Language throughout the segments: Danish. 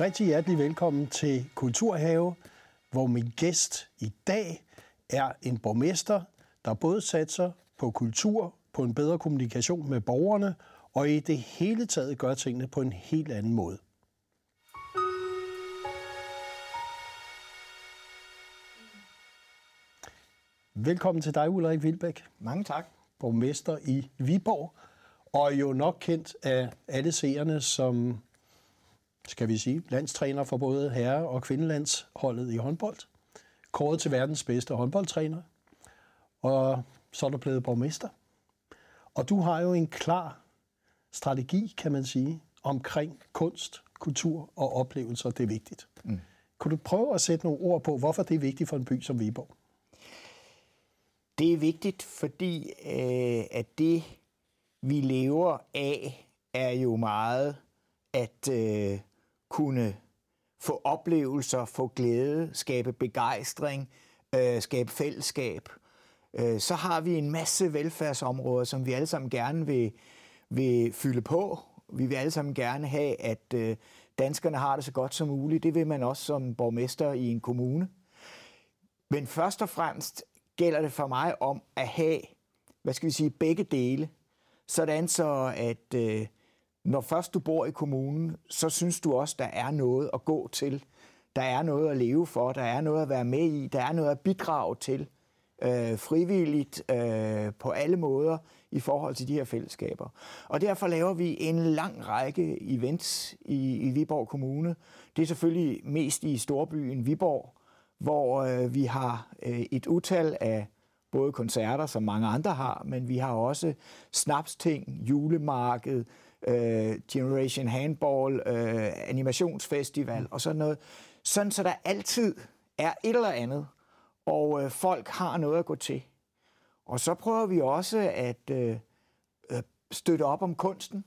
Rigtig hjertelig velkommen til Kulturhave, hvor min gæst i dag er en borgmester, der både satser på kultur, på en bedre kommunikation med borgerne, og i det hele taget gør tingene på en helt anden måde. Velkommen til dig, Ulrik Vilbæk. Mange tak. Borgmester i Viborg, og jo nok kendt af alle seerne som, skal vi sige, landstræner for både herre- og kvindelandsholdet i håndbold. Kåret til verdens bedste håndboldtræner. Og så er du blevet borgmester. Og du har jo en klar strategi, kan man sige, omkring kunst, kultur og oplevelser. Det er vigtigt. Mm. Kunne du prøve at sætte nogle ord på, hvorfor det er vigtigt for en by som Viborg? Det er vigtigt, fordi øh, at det, vi lever af, er jo meget at øh, kunne få oplevelser, få glæde, skabe begejstring, øh, skabe fællesskab. Øh, så har vi en masse velfærdsområder, som vi alle sammen gerne vil, vil fylde på. Vi vil alle sammen gerne have, at øh, danskerne har det så godt som muligt. Det vil man også som borgmester i en kommune. Men først og fremmest gælder det for mig om at have, hvad skal vi sige, begge dele. Sådan så, at øh, når først du bor i kommunen, så synes du også, der er noget at gå til. Der er noget at leve for, der er noget at være med i, der er noget at bidrage til øh, frivilligt øh, på alle måder i forhold til de her fællesskaber. Og derfor laver vi en lang række events i, i Viborg Kommune. Det er selvfølgelig mest i storbyen Viborg, hvor øh, vi har øh, et utal af både koncerter, som mange andre har, men vi har også snapsting, julemarked, øh, Generation Handball, øh, animationsfestival og sådan noget. Sådan så der altid er et eller andet, og øh, folk har noget at gå til. Og så prøver vi også at øh, øh, støtte op om kunsten.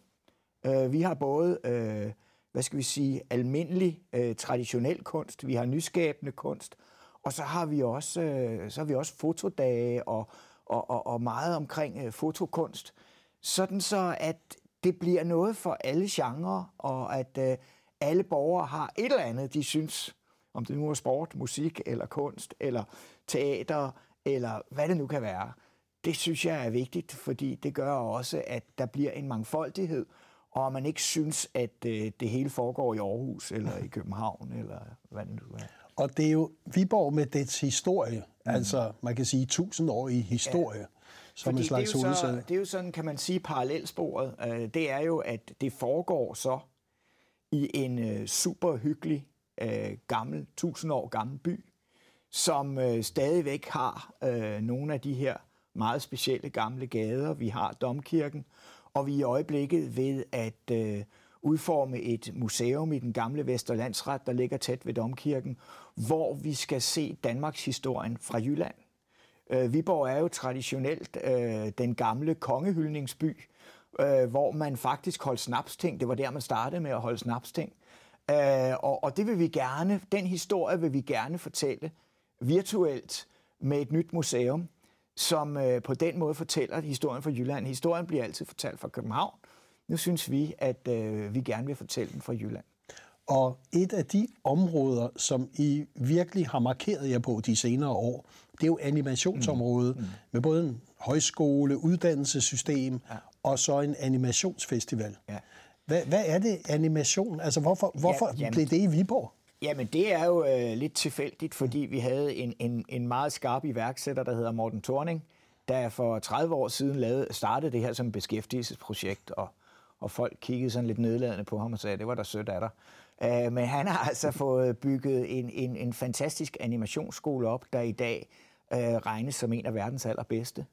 Øh, vi har både øh, hvad skal vi sige, almindelig øh, traditionel kunst, vi har nyskabende kunst, og så har vi også, øh, så har vi også fotodage og, og, og, og meget omkring øh, fotokunst, sådan så at det bliver noget for alle genrer, og at øh, alle borgere har et eller andet, de synes, om det nu er sport, musik eller kunst eller teater eller hvad det nu kan være. Det synes jeg er vigtigt, fordi det gør også, at der bliver en mangfoldighed, og man ikke synes, at øh, det hele foregår i Aarhus eller i København, eller hvad det nu er. Og det er jo Viborg med dets historie, mm. altså man kan sige tusind år i historie, ja. Som Fordi en slags det er, så, det er jo sådan, kan man sige, parallelsporet. Øh, det er jo, at det foregår så i en øh, super hyggelig, øh, gammel, tusind år gammel by, som øh, stadigvæk har øh, nogle af de her meget specielle gamle gader. Vi har Domkirken, og vi er i øjeblikket ved at øh, udforme et museum i den gamle Vesterlandsret, der ligger tæt ved Domkirken, hvor vi skal se Danmarks historien fra Jylland. Øh, Viborg er jo traditionelt øh, den gamle kongehyldningsby, øh, hvor man faktisk holdt snapsting. Det var der, man startede med at holde snapsting. Øh, og, og det vil vi gerne, den historie vil vi gerne fortælle virtuelt med et nyt museum som øh, på den måde fortæller historien fra Jylland. Historien bliver altid fortalt fra København. Nu synes vi, at øh, vi gerne vil fortælle den fra Jylland. Og et af de områder, som I virkelig har markeret jer på de senere år, det er jo animationsområdet, mm. Mm. med både en højskole, uddannelsessystem ja. og så en animationsfestival. Ja. Hvad, hvad er det animation? Altså hvorfor, hvorfor ja, blev det i Viborg? Jamen, det er jo øh, lidt tilfældigt, fordi vi havde en, en, en meget skarp iværksætter, der hedder Morten Thorning, der for 30 år siden lavede, startede det her som beskæftigelsesprojekt, og, og folk kiggede sådan lidt nedladende på ham og sagde, det var da sødt af dig. Uh, men han har altså fået bygget en, en, en fantastisk animationsskole op, der i dag øh, regnes som en af verdens allerbedste.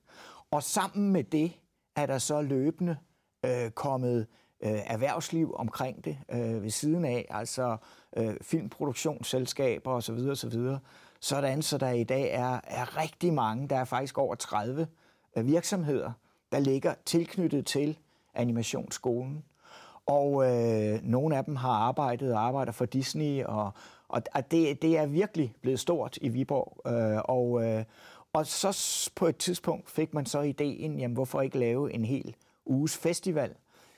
Og sammen med det er der så løbende øh, kommet øh, erhvervsliv omkring det øh, ved siden af, altså øh, filmproduktionsselskaber osv. osv. Sådan, så der i dag er, er rigtig mange, der er faktisk over 30 øh, virksomheder, der ligger tilknyttet til animationsskolen. Og øh, nogle af dem har arbejdet og arbejder for Disney, og, og, og det, det er virkelig blevet stort i Viborg. Øh, og, øh, og så på et tidspunkt fik man så ideen, jamen hvorfor ikke lave en hel uges festival,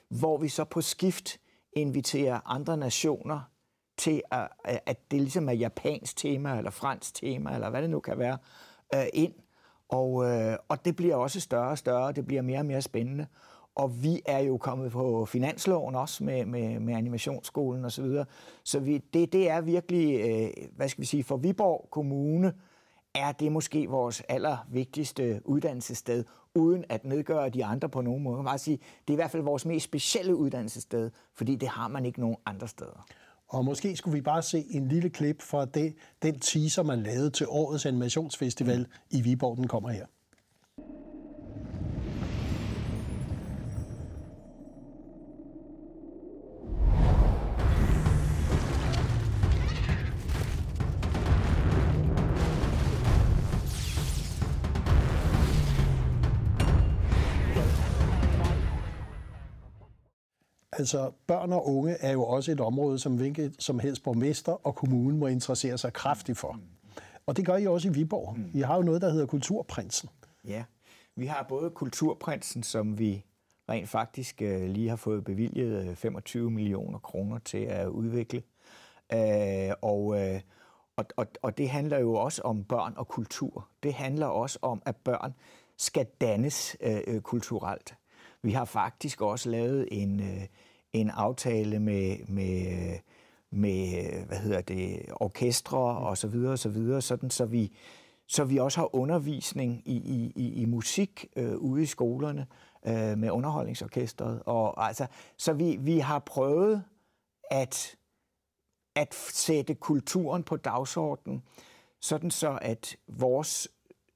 hvor vi så på skift inviterer andre nationer til, at, at det ligesom er japansk tema, eller fransk tema, eller hvad det nu kan være, øh, ind. Og, øh, og det bliver også større og større, det bliver mere og mere spændende. Og vi er jo kommet på finansloven også med, med, med animationsskolen osv. Så, videre. så vi, det, det er virkelig, øh, hvad skal vi sige, for Viborg Kommune er det måske vores allervigtigste uddannelsessted, uden at nedgøre de andre på nogen måde. Jeg kan sige, det er i hvert fald vores mest specielle uddannelsessted, fordi det har man ikke nogen andre steder. Og måske skulle vi bare se en lille klip fra det, den teaser, man lavede til årets animationsfestival mm. i Viborg. Den kommer her. Altså, børn og unge er jo også et område, som hvilket som helst borgmester og kommunen må interessere sig kraftigt for. Og det gør I også i Viborg. I har jo noget, der hedder Kulturprinsen. Ja, vi har både Kulturprinsen, som vi rent faktisk øh, lige har fået bevilget 25 øh, millioner kroner til at udvikle. Øh, og, og, og, og det handler jo også om børn og kultur. Det handler også om, at børn skal dannes øh, kulturelt. Vi har faktisk også lavet en, øh, en aftale med, med, med hvad hedder det, orkestre og så videre, og så videre, sådan så vi, så vi også har undervisning i, i, i, i musik øh, ude i skolerne øh, med underholdningsorkestret. Og, altså, så vi, vi har prøvet at, at sætte kulturen på dagsordenen, sådan så at vores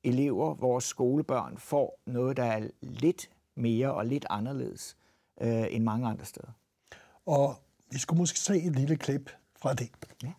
elever, vores skolebørn, får noget, der er lidt mere og lidt anderledes øh, end mange andre steder. Og vi skulle måske se et lille klip fra det. Ja.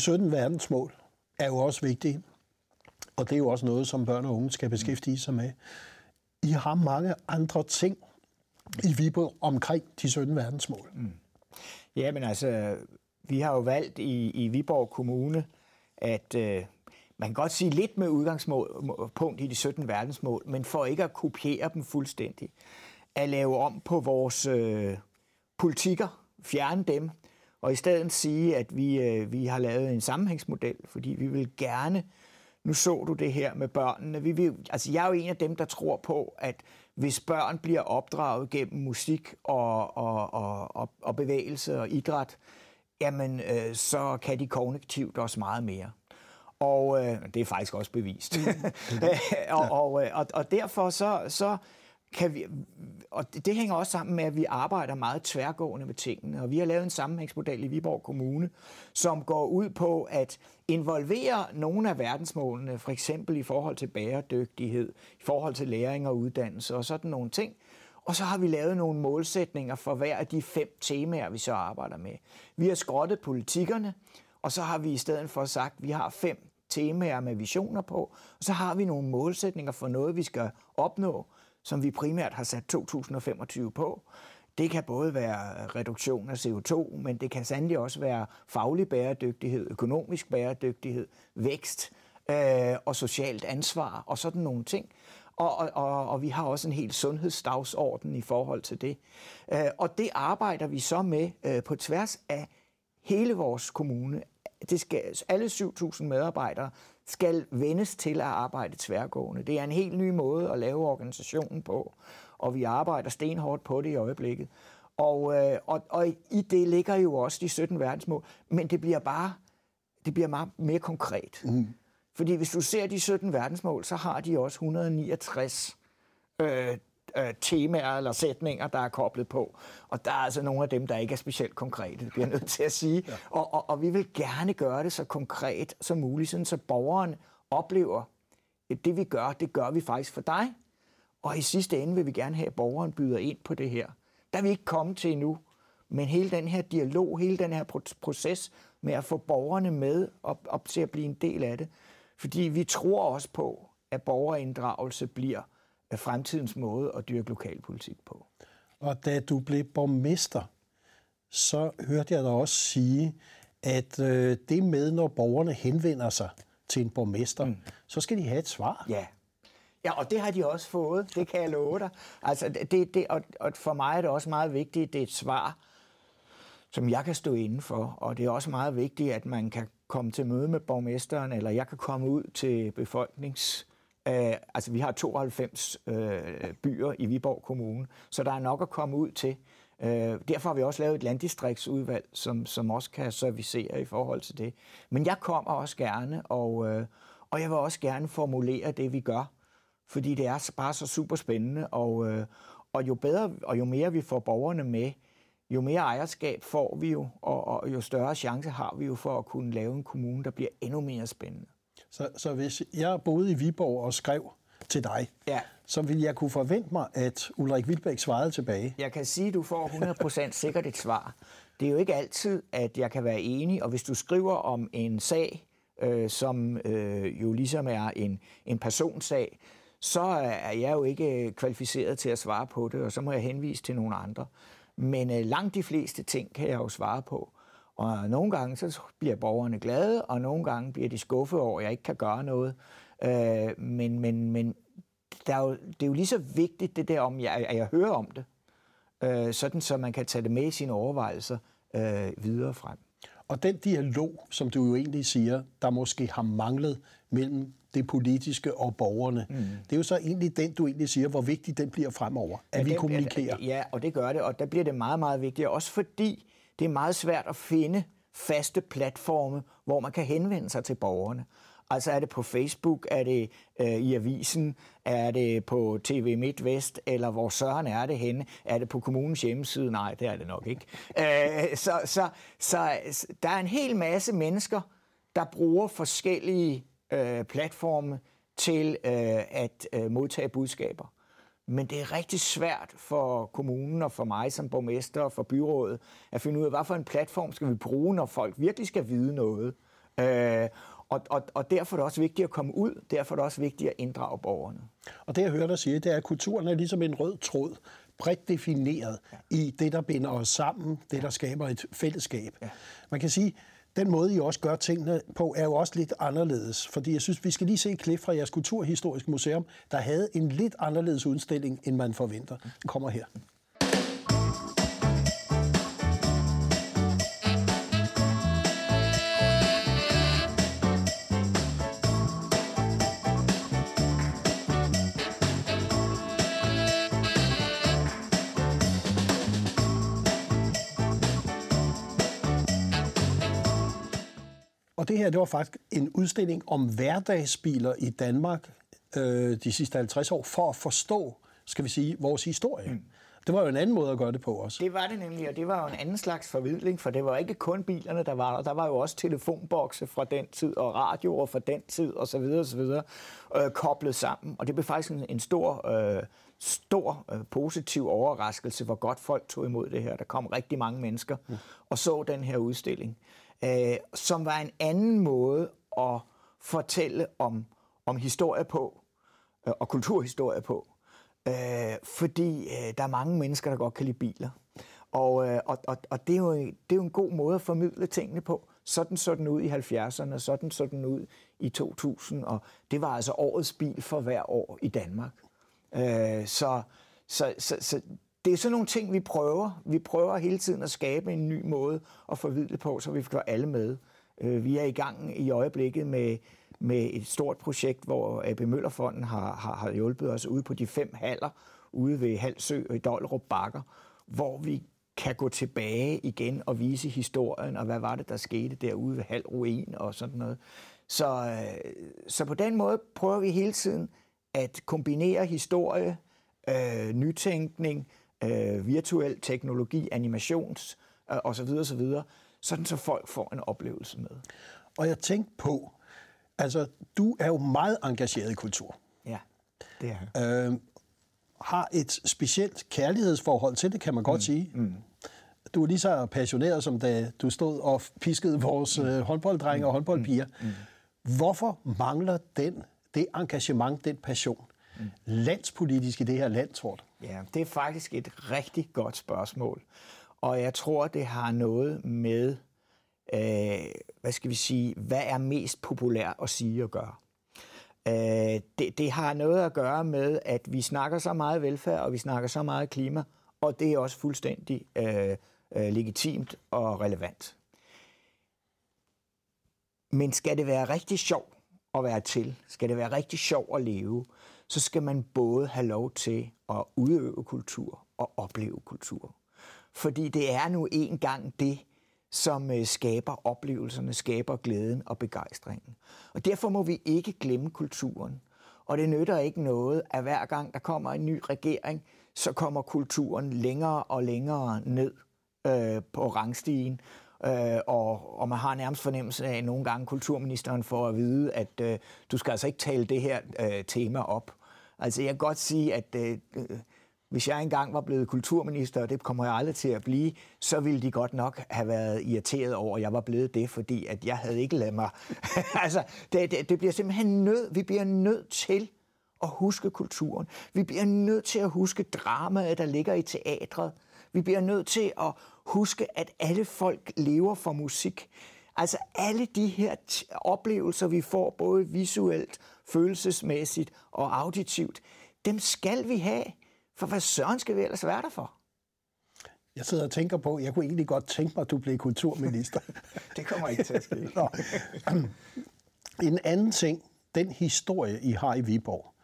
17 verdensmål er jo også vigtige, og det er jo også noget, som børn og unge skal beskæftige sig med. I har mange andre ting i Viborg omkring de 17 verdensmål. Mm. Ja, men altså, vi har jo valgt i, i Viborg Kommune, at øh, man kan godt sige lidt med udgangspunkt i de 17 verdensmål, men for ikke at kopiere dem fuldstændig, at lave om på vores øh, politikker, fjerne dem, og i stedet sige, at vi, øh, vi har lavet en sammenhængsmodel, fordi vi vil gerne, nu så du det her med børnene, vi vil, altså jeg er jo en af dem, der tror på, at hvis børn bliver opdraget gennem musik og, og, og, og, og bevægelse og idræt, jamen øh, så kan de kognitivt også meget mere. Og øh, det er faktisk også bevist. Mm. og, og, og, og derfor så, så kan vi, og det, det hænger også sammen med, at vi arbejder meget tværgående med tingene, og vi har lavet en sammenhængsmodel i Viborg Kommune, som går ud på at involvere nogle af verdensmålene, for eksempel i forhold til bæredygtighed, i forhold til læring og uddannelse og sådan nogle ting. Og så har vi lavet nogle målsætninger for hver af de fem temaer, vi så arbejder med. Vi har skrottet politikkerne, og så har vi i stedet for sagt, at vi har fem temaer med visioner på, og så har vi nogle målsætninger for noget, vi skal opnå som vi primært har sat 2025 på. Det kan både være reduktion af CO2, men det kan sandelig også være faglig bæredygtighed, økonomisk bæredygtighed, vækst øh, og socialt ansvar og sådan nogle ting. Og, og, og, og vi har også en helt sundhedsdagsorden i forhold til det. Øh, og det arbejder vi så med øh, på tværs af hele vores kommune. Det skal, alle 7.000 medarbejdere skal vendes til at arbejde tværgående. Det er en helt ny måde at lave organisationen på, og vi arbejder stenhårdt på det i øjeblikket. Og, øh, og, og i det ligger jo også de 17 verdensmål, men det bliver bare det bliver meget mere konkret. Mm. Fordi hvis du ser de 17 verdensmål, så har de også 169 øh, øh, temaer eller sætninger, der er koblet på. Og der er altså nogle af dem, der ikke er specielt konkrete, det bliver jeg nødt til at sige. Ja. Og, og, og vi vil gerne gøre det så konkret som muligt, sådan så borgeren oplever, at det vi gør, det gør vi faktisk for dig. Og i sidste ende vil vi gerne have, at borgeren byder ind på det her. Der er vi ikke kommet til endnu. Men hele den her dialog, hele den her proces med at få borgerne med op, op til at blive en del af det. Fordi vi tror også på, at borgerinddragelse bliver fremtidens måde at dyrke lokalpolitik på. Og da du blev borgmester, så hørte jeg dig også sige, at øh, det med, når borgerne henvender sig til en borgmester, mm. så skal de have et svar. Ja. Ja, og det har de også fået, det kan jeg love dig. Altså, det, det, og, og for mig er det også meget vigtigt, at det er et svar, som jeg kan stå inden for. Og det er også meget vigtigt, at man kan komme til møde med borgmesteren, eller jeg kan komme ud til befolknings... Øh, altså, vi har 92 øh, byer i Viborg Kommune, så der er nok at komme ud til. Øh, derfor har vi også lavet et landdistriktsudvalg, som, som også kan servicere i forhold til det. Men jeg kommer også gerne, og, øh, og jeg vil også gerne formulere det, vi gør, fordi det er bare så super spændende, og, øh, og jo bedre og jo mere vi får borgerne med, jo mere ejerskab får vi jo, og, og jo større chance har vi jo for at kunne lave en kommune, der bliver endnu mere spændende. Så, så hvis jeg boede i Viborg og skrev til dig, ja. så ville jeg kunne forvente mig, at Ulrik Vilbæk svarede tilbage. Jeg kan sige, at du får 100% sikkert et svar. Det er jo ikke altid, at jeg kan være enig, og hvis du skriver om en sag, øh, som øh, jo ligesom er en, en personsag, så er jeg jo ikke kvalificeret til at svare på det, og så må jeg henvise til nogle andre. Men øh, langt de fleste ting kan jeg jo svare på. Og nogle gange så bliver borgerne glade, og nogle gange bliver de skuffet over, at jeg ikke kan gøre noget. Øh, men men, men der er jo, det er jo lige så vigtigt, det der om, jeg, at jeg hører om det, øh, sådan så man kan tage det med i sine overvejelser øh, videre frem. Og den dialog, som du jo egentlig siger, der måske har manglet mellem det politiske og borgerne. Mm. Det er jo så egentlig den, du egentlig siger, hvor vigtig den bliver fremover, at ja, vi den, kommunikerer. Ja, og det gør det, og der bliver det meget, meget vigtigt. Også fordi det er meget svært at finde faste platforme, hvor man kan henvende sig til borgerne. Altså er det på Facebook, er det øh, i avisen, er det på TV MidtVest, eller hvor søren er det henne? Er det på kommunens hjemmeside? Nej, det er det nok ikke. Øh, så, så, så der er en hel masse mennesker, der bruger forskellige øh, platforme til øh, at øh, modtage budskaber. Men det er rigtig svært for kommunen og for mig som borgmester og for byrådet at finde ud af, hvad for en platform skal vi bruge, når folk virkelig skal vide noget. Øh, og, og, og derfor er det også vigtigt at komme ud, derfor er det også vigtigt at inddrage borgerne. Og det jeg hører dig sige, det er, at kulturen er ligesom en rød tråd, bredt defineret ja. i det, der binder os sammen, det, der skaber et fællesskab. Ja. Man kan sige, den måde, I også gør tingene på, er jo også lidt anderledes. Fordi jeg synes, vi skal lige se et klip fra jeres Kulturhistoriske Museum, der havde en lidt anderledes udstilling, end man forventer. Den kommer her. Her, det var faktisk en udstilling om hverdagsbiler i Danmark øh, de sidste 50 år, for at forstå, skal vi sige, vores historie. Mm. Det var jo en anden måde at gøre det på også. Det var det nemlig, og det var jo en anden slags formidling, for det var ikke kun bilerne, der var der. Der var jo også telefonbokse fra den tid, og radioer fra den tid, og så videre, og så videre, øh, koblet sammen. Og det blev faktisk en, en stor, øh, stor øh, positiv overraskelse, hvor godt folk tog imod det her. Der kom rigtig mange mennesker mm. og så den her udstilling øh, som var en anden måde at fortælle om, om historie på, øh, og kulturhistorie på. Øh, fordi øh, der er mange mennesker, der godt kan lide biler. Og, øh, og, og, og det, er jo, det er jo en god måde at formidle tingene på. Sådan så den ud i 70'erne, sådan så den ud i 2000, og det var altså årets bil for hver år i Danmark. Øh, så, så, så, så det er sådan nogle ting, vi prøver. Vi prøver hele tiden at skabe en ny måde at formidle på, så vi får alle med. Øh, vi er i gang i øjeblikket med, med et stort projekt, hvor AB Møllerfonden har, har, har hjulpet os ude på de fem haller, ude ved Halsø og i Dollerup Bakker, hvor vi kan gå tilbage igen og vise historien, og hvad var det, der skete derude ved Hal Ruin og sådan noget. Så, øh, så på den måde prøver vi hele tiden at kombinere historie, øh, nytænkning, øh, virtuel teknologi, animations øh, osv. osv., sådan så folk får en oplevelse med. Og jeg tænkte på, altså du er jo meget engageret i kultur. Ja, det er jeg. Øh, har et specielt kærlighedsforhold til det, kan man godt mm. sige. Mm. Du er lige så passioneret, som da du stod og piskede vores mm. øh, håndbolddrenge og håndboldpiger. Mm. Mm. Hvorfor mangler den, det engagement, den passion, mm. landspolitisk i det her land, tror du? Ja, det er faktisk et rigtig godt spørgsmål. Og jeg tror, det har noget med, øh, hvad skal vi sige, hvad er mest populært at sige og gøre. Øh, det, det har noget at gøre med, at vi snakker så meget velfærd, og vi snakker så meget klima, og det er også fuldstændig øh, øh, legitimt og relevant. Men skal det være rigtig sjov at være til, skal det være rigtig sjov at leve, så skal man både have lov til at udøve kultur og opleve kultur. Fordi det er nu engang det, som øh, skaber oplevelserne, skaber glæden og begejstringen. Og derfor må vi ikke glemme kulturen. Og det nytter ikke noget, at hver gang der kommer en ny regering, så kommer kulturen længere og længere ned øh, på rangstigen. Øh, og, og man har nærmest fornemmelse af, at nogle gange kulturministeren får at vide, at øh, du skal altså ikke tale det her øh, tema op. Altså jeg kan godt sige, at øh, øh, hvis jeg engang var blevet kulturminister, og det kommer jeg aldrig til at blive, så ville de godt nok have været irriteret over, at jeg var blevet det, fordi at jeg havde ikke ladet mig. altså, det, det, det bliver simpelthen nød. Vi bliver nødt til at huske kulturen. Vi bliver nødt til at huske dramaet, der ligger i teatret. Vi bliver nødt til at huske, at alle folk lever for musik. Altså alle de her oplevelser, vi får, både visuelt, følelsesmæssigt og auditivt, dem skal vi have. For hvad søren skal vi ellers være der for? Jeg sidder og tænker på, jeg kunne egentlig godt tænke mig, at du blev kulturminister. det kommer ikke til at ske. Nå. En anden ting, den historie, I har i Viborg,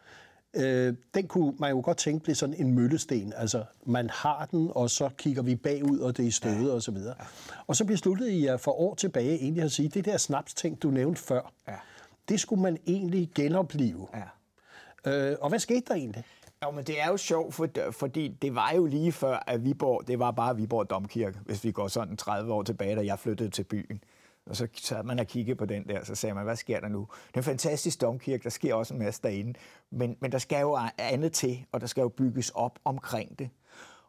øh, den kunne man jo godt tænke blev sådan en møllesten. Altså, man har den, og så kigger vi bagud, og det er stødet ja. og så videre. Og så besluttede I jer for år tilbage egentlig at sige, det der snaps-ting, du nævnte før, ja. Det skulle man egentlig genopleve. Ja. Øh, og hvad skete der egentlig? Jo, men det er jo sjovt, for, fordi det var jo lige før, at Viborg, det var bare Viborg Domkirke, hvis vi går sådan 30 år tilbage, da jeg flyttede til byen. Og så sad man og kiggede på den der, så sagde man, hvad sker der nu? Det er en fantastisk domkirke, der sker også en masse derinde, men, men der skal jo andet til, og der skal jo bygges op omkring det.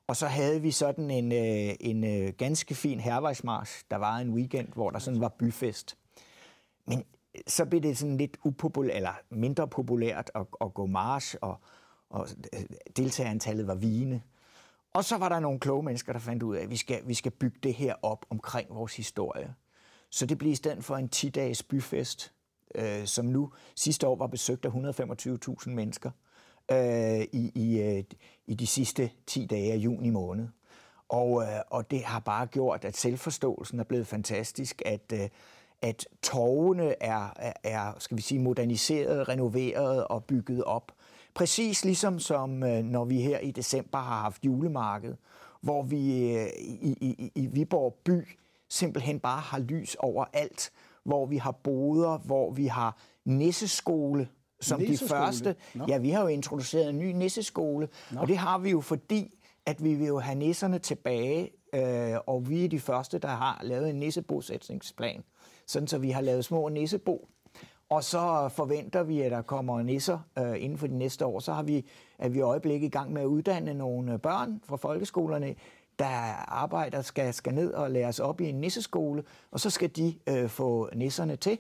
Og så havde vi sådan en, øh, en øh, ganske fin hervejsmarsch. Der var en weekend, hvor der sådan var byfest. Men så blev det sådan lidt upopulært, eller mindre populært at, at gå march, og, og øh, deltagerantallet var vigende. Og så var der nogle kloge mennesker, der fandt ud af, at vi skal, vi skal bygge det her op omkring vores historie. Så det blev i stedet for en 10-dages byfest, øh, som nu sidste år var besøgt af 125.000 mennesker øh, i, i, øh, i de sidste 10 dage af juni måned. Og, øh, og det har bare gjort, at selvforståelsen er blevet fantastisk, at, øh, at torvene er, er, er, skal vi sige, moderniseret, renoveret og bygget op. Præcis ligesom som øh, når vi her i december har haft julemarked, hvor vi øh, i, i, i Viborg by simpelthen bare har lys over alt, hvor vi har boder, hvor vi har nisseskole, som nisseskole. de første. No. Ja, vi har jo introduceret en ny nisseskole, no. og det har vi jo fordi, at vi vil jo have nisserne tilbage, øh, og vi er de første, der har lavet en nissebosætningsplan, sådan så vi har lavet små nissebo. Og så forventer vi, at der kommer nisser øh, inden for de næste år. Så har vi, er vi i øjeblikket i gang med at uddanne nogle øh, børn fra folkeskolerne der arbejder, skal, skal ned og læres op i en nisseskole, og så skal de øh, få nisserne til.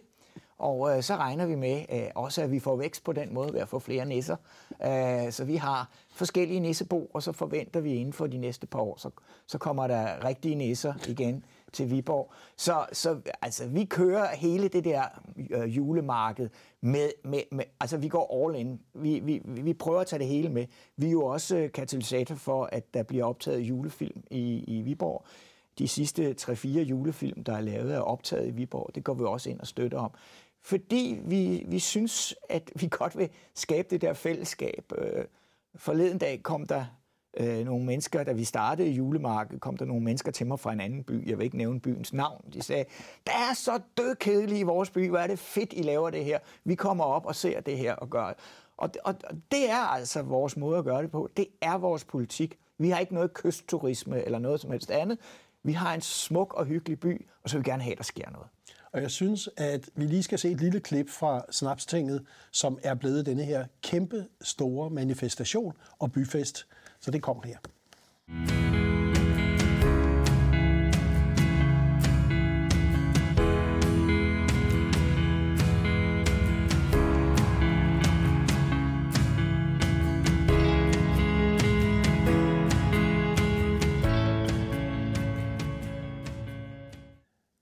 Og øh, så regner vi med øh, også, at vi får vækst på den måde ved at få flere nisser. Øh, så vi har forskellige nissebo, og så forventer vi inden for de næste par år, så, så kommer der rigtige nisser igen til Viborg. Så, så altså, vi kører hele det der øh, julemarked med, med, med, altså vi går all in. Vi, vi, vi prøver at tage det hele med. Vi er jo også øh, katalysator for, at der bliver optaget julefilm i, i Viborg. De sidste 3-4 julefilm, der er lavet, er optaget i Viborg. Det går vi også ind og støtter om. Fordi vi, vi synes, at vi godt vil skabe det der fællesskab. Øh, forleden dag kom der øh, nogle mennesker, da vi startede julemarkedet, kom der nogle mennesker til mig fra en anden by. Jeg vil ikke nævne byens navn. De sagde, der er så dødkedeligt i vores by. Hvor er det fedt, I laver det her. Vi kommer op og ser det her og gør Og, og, og det er altså vores måde at gøre det på. Det er vores politik. Vi har ikke noget kystturisme eller noget som helst andet. Vi har en smuk og hyggelig by, og så vil vi gerne have, at der sker noget. Og jeg synes, at vi lige skal se et lille klip fra Snapstinget, som er blevet denne her kæmpe store manifestation og byfest. Så det kommer her.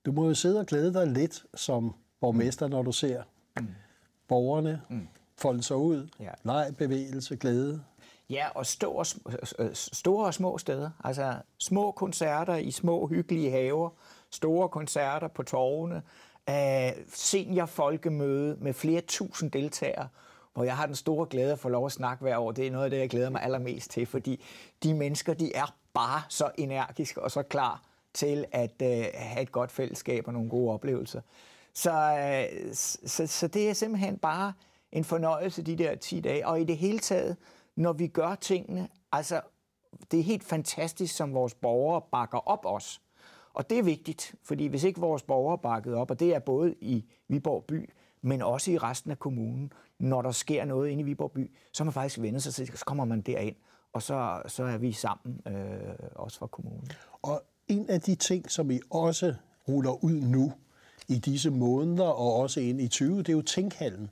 Du må jo sidde og glæde dig lidt som borgmester, når du ser mm. borgerne mm. folde sig ud. Ja. Leg, bevægelse, glæde. Ja, og store, store og små steder. Altså små koncerter i små hyggelige haver, store koncerter på torvene, øh, seniorfolkemøde med flere tusind deltagere, hvor jeg har den store glæde at få lov at snakke hver år. Det er noget af det, jeg glæder mig allermest til, fordi de mennesker, de er bare så energiske og så klar til at øh, have et godt fællesskab og nogle gode oplevelser. Så, øh, så, så det er simpelthen bare en fornøjelse de der 10 dage. Og i det hele taget, når vi gør tingene, altså det er helt fantastisk, som vores borgere bakker op os. Og det er vigtigt, fordi hvis ikke vores borgere bakket op, og det er både i Viborg by, men også i resten af kommunen, når der sker noget inde i Viborg by, så man faktisk vendt sig til, så kommer man derind, og så, så er vi sammen, øh, også fra kommunen. Og en af de ting, som I også ruller ud nu i disse måneder, og også ind i 20, det er jo Tænkhallen,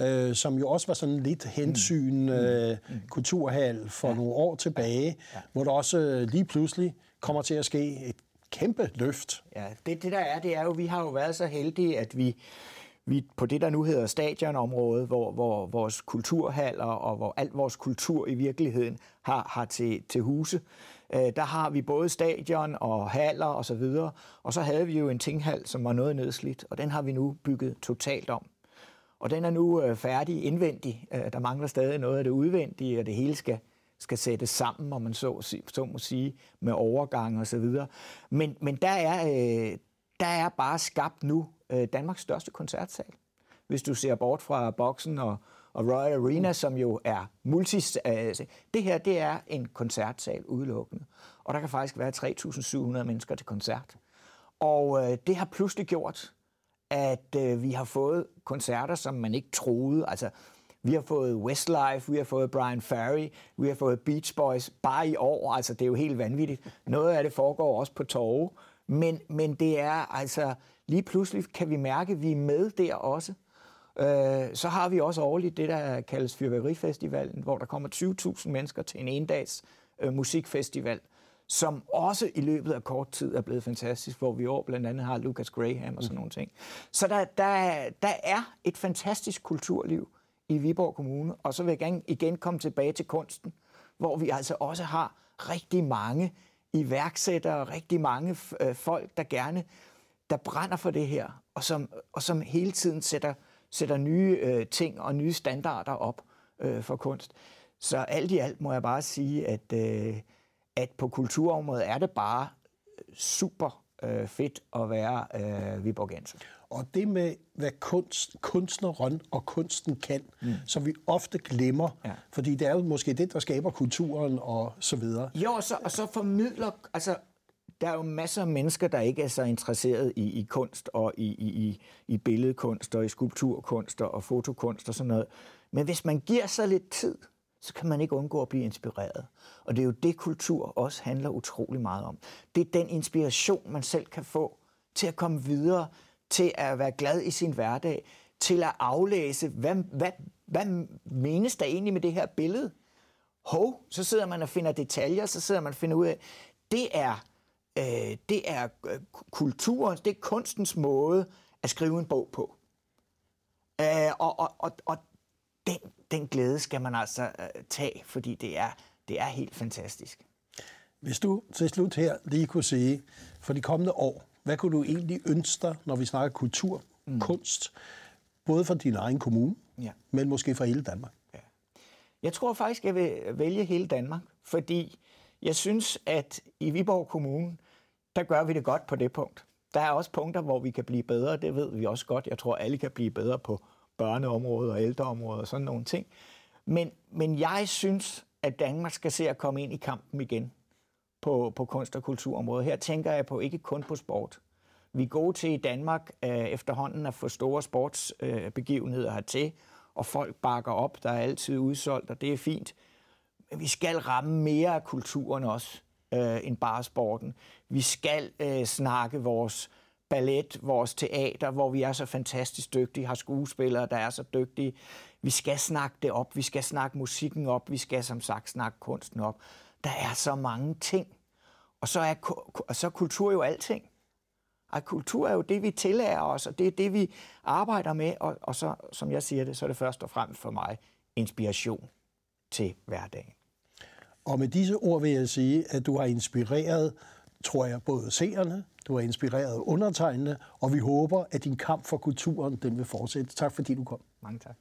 øh, som jo også var sådan lidt hensyn mm. øh, mm. kulturhal for ja. nogle år tilbage, ja. hvor der også øh, lige pludselig kommer til at ske et kæmpe løft. Ja, det, det der er, det er jo, vi har jo været så heldige, at vi, vi på det, der nu hedder stadionområdet, hvor, hvor vores kulturhaller og hvor alt vores kultur i virkeligheden har, har til, til huse, øh, der har vi både stadion og haller og så videre. Og så havde vi jo en tinghal, som var noget nedslidt, og den har vi nu bygget totalt om. Og den er nu øh, færdig indvendig. Øh, der mangler stadig noget af det udvendige, og det hele skal, skal sættes sammen, om man så, så må sige, med overgang og så videre. Men, men der, er, øh, der er bare skabt nu øh, Danmarks største koncertsal. Hvis du ser bort fra boksen og, og Royal Arena, som jo er multis... Øh, det her, det er en koncertsal udelukkende. Og der kan faktisk være 3.700 mennesker til koncert. Og øh, det har pludselig gjort, at øh, vi har fået koncerter, som man ikke troede. Altså, vi har fået Westlife, vi har fået Brian Ferry, vi har fået Beach Boys bare i år. Altså, det er jo helt vanvittigt. Noget af det foregår også på torve. Men, men det er altså, lige pludselig kan vi mærke, at vi er med der også. Øh, så har vi også årligt det, der kaldes Fyrværkerifestivalen, hvor der kommer 20.000 mennesker til en endags øh, musikfestival som også i løbet af kort tid er blevet fantastisk, hvor vi i år blandt andet har Lucas Graham og sådan mm. nogle ting. Så der, der, der er et fantastisk kulturliv i Viborg Kommune, og så vil jeg gerne igen komme tilbage til kunsten, hvor vi altså også har rigtig mange iværksættere, rigtig mange øh, folk, der gerne der brænder for det her, og som, og som hele tiden sætter, sætter nye øh, ting og nye standarder op øh, for kunst. Så alt i alt må jeg bare sige, at øh, at på kulturområdet er det bare øh, super øh, fedt at være øh, Viborgenser. Og det med, hvad kunst, kunstneren og kunsten kan, mm. som vi ofte glemmer, ja. fordi det er jo måske det, der skaber kulturen og så videre. Jo, og så, og så formidler, altså der er jo masser af mennesker, der ikke er så interesseret i, i kunst og i, i, i billedkunst og i skulpturkunst og fotokunst og sådan noget. Men hvis man giver sig lidt tid, så kan man ikke undgå at blive inspireret. Og det er jo det, kultur også handler utrolig meget om. Det er den inspiration, man selv kan få til at komme videre, til at være glad i sin hverdag, til at aflæse, hvad, hvad, hvad menes der egentlig med det her billede? Hov, så sidder man og finder detaljer, så sidder man og finder ud af, det er, øh, det er øh, kulturens, det er kunstens måde at skrive en bog på. Øh, og, og, og, og den, den glæde skal man altså øh, tage, fordi det er, det er helt fantastisk. Hvis du til slut her lige kunne sige, for de kommende år, hvad kunne du egentlig ønske dig, når vi snakker kultur, mm. kunst, både for din egen kommune, ja. men måske for hele Danmark? Ja. Jeg tror faktisk, jeg vil vælge hele Danmark, fordi jeg synes, at i Viborg Kommune, der gør vi det godt på det punkt. Der er også punkter, hvor vi kan blive bedre, det ved vi også godt. Jeg tror, alle kan blive bedre på børneområdet og ældreområdet og sådan nogle ting. Men, men jeg synes, at Danmark skal se at komme ind i kampen igen på, på kunst- og kulturområdet. Her tænker jeg på ikke kun på sport. Vi er gode til i Danmark øh, efterhånden at få store sportsbegivenheder øh, hertil, og folk bakker op. Der er altid udsolgt, og det er fint. Men vi skal ramme mere af kulturen også, øh, end bare sporten. Vi skal øh, snakke vores ballet, vores teater, hvor vi er så fantastisk dygtige, har skuespillere, der er så dygtige. Vi skal snakke det op, vi skal snakke musikken op, vi skal som sagt snakke kunsten op. Der er så mange ting. Og så er, og så er kultur jo alting. Og kultur er jo det, vi tillærer os, og det er det, vi arbejder med. Og, og så, som jeg siger det, så er det først og fremmest for mig inspiration til hverdagen. Og med disse ord vil jeg sige, at du har inspireret, tror jeg, både seerne, du har inspireret undertegnende, og vi håber, at din kamp for kulturen den vil fortsætte. Tak fordi du kom. Mange tak.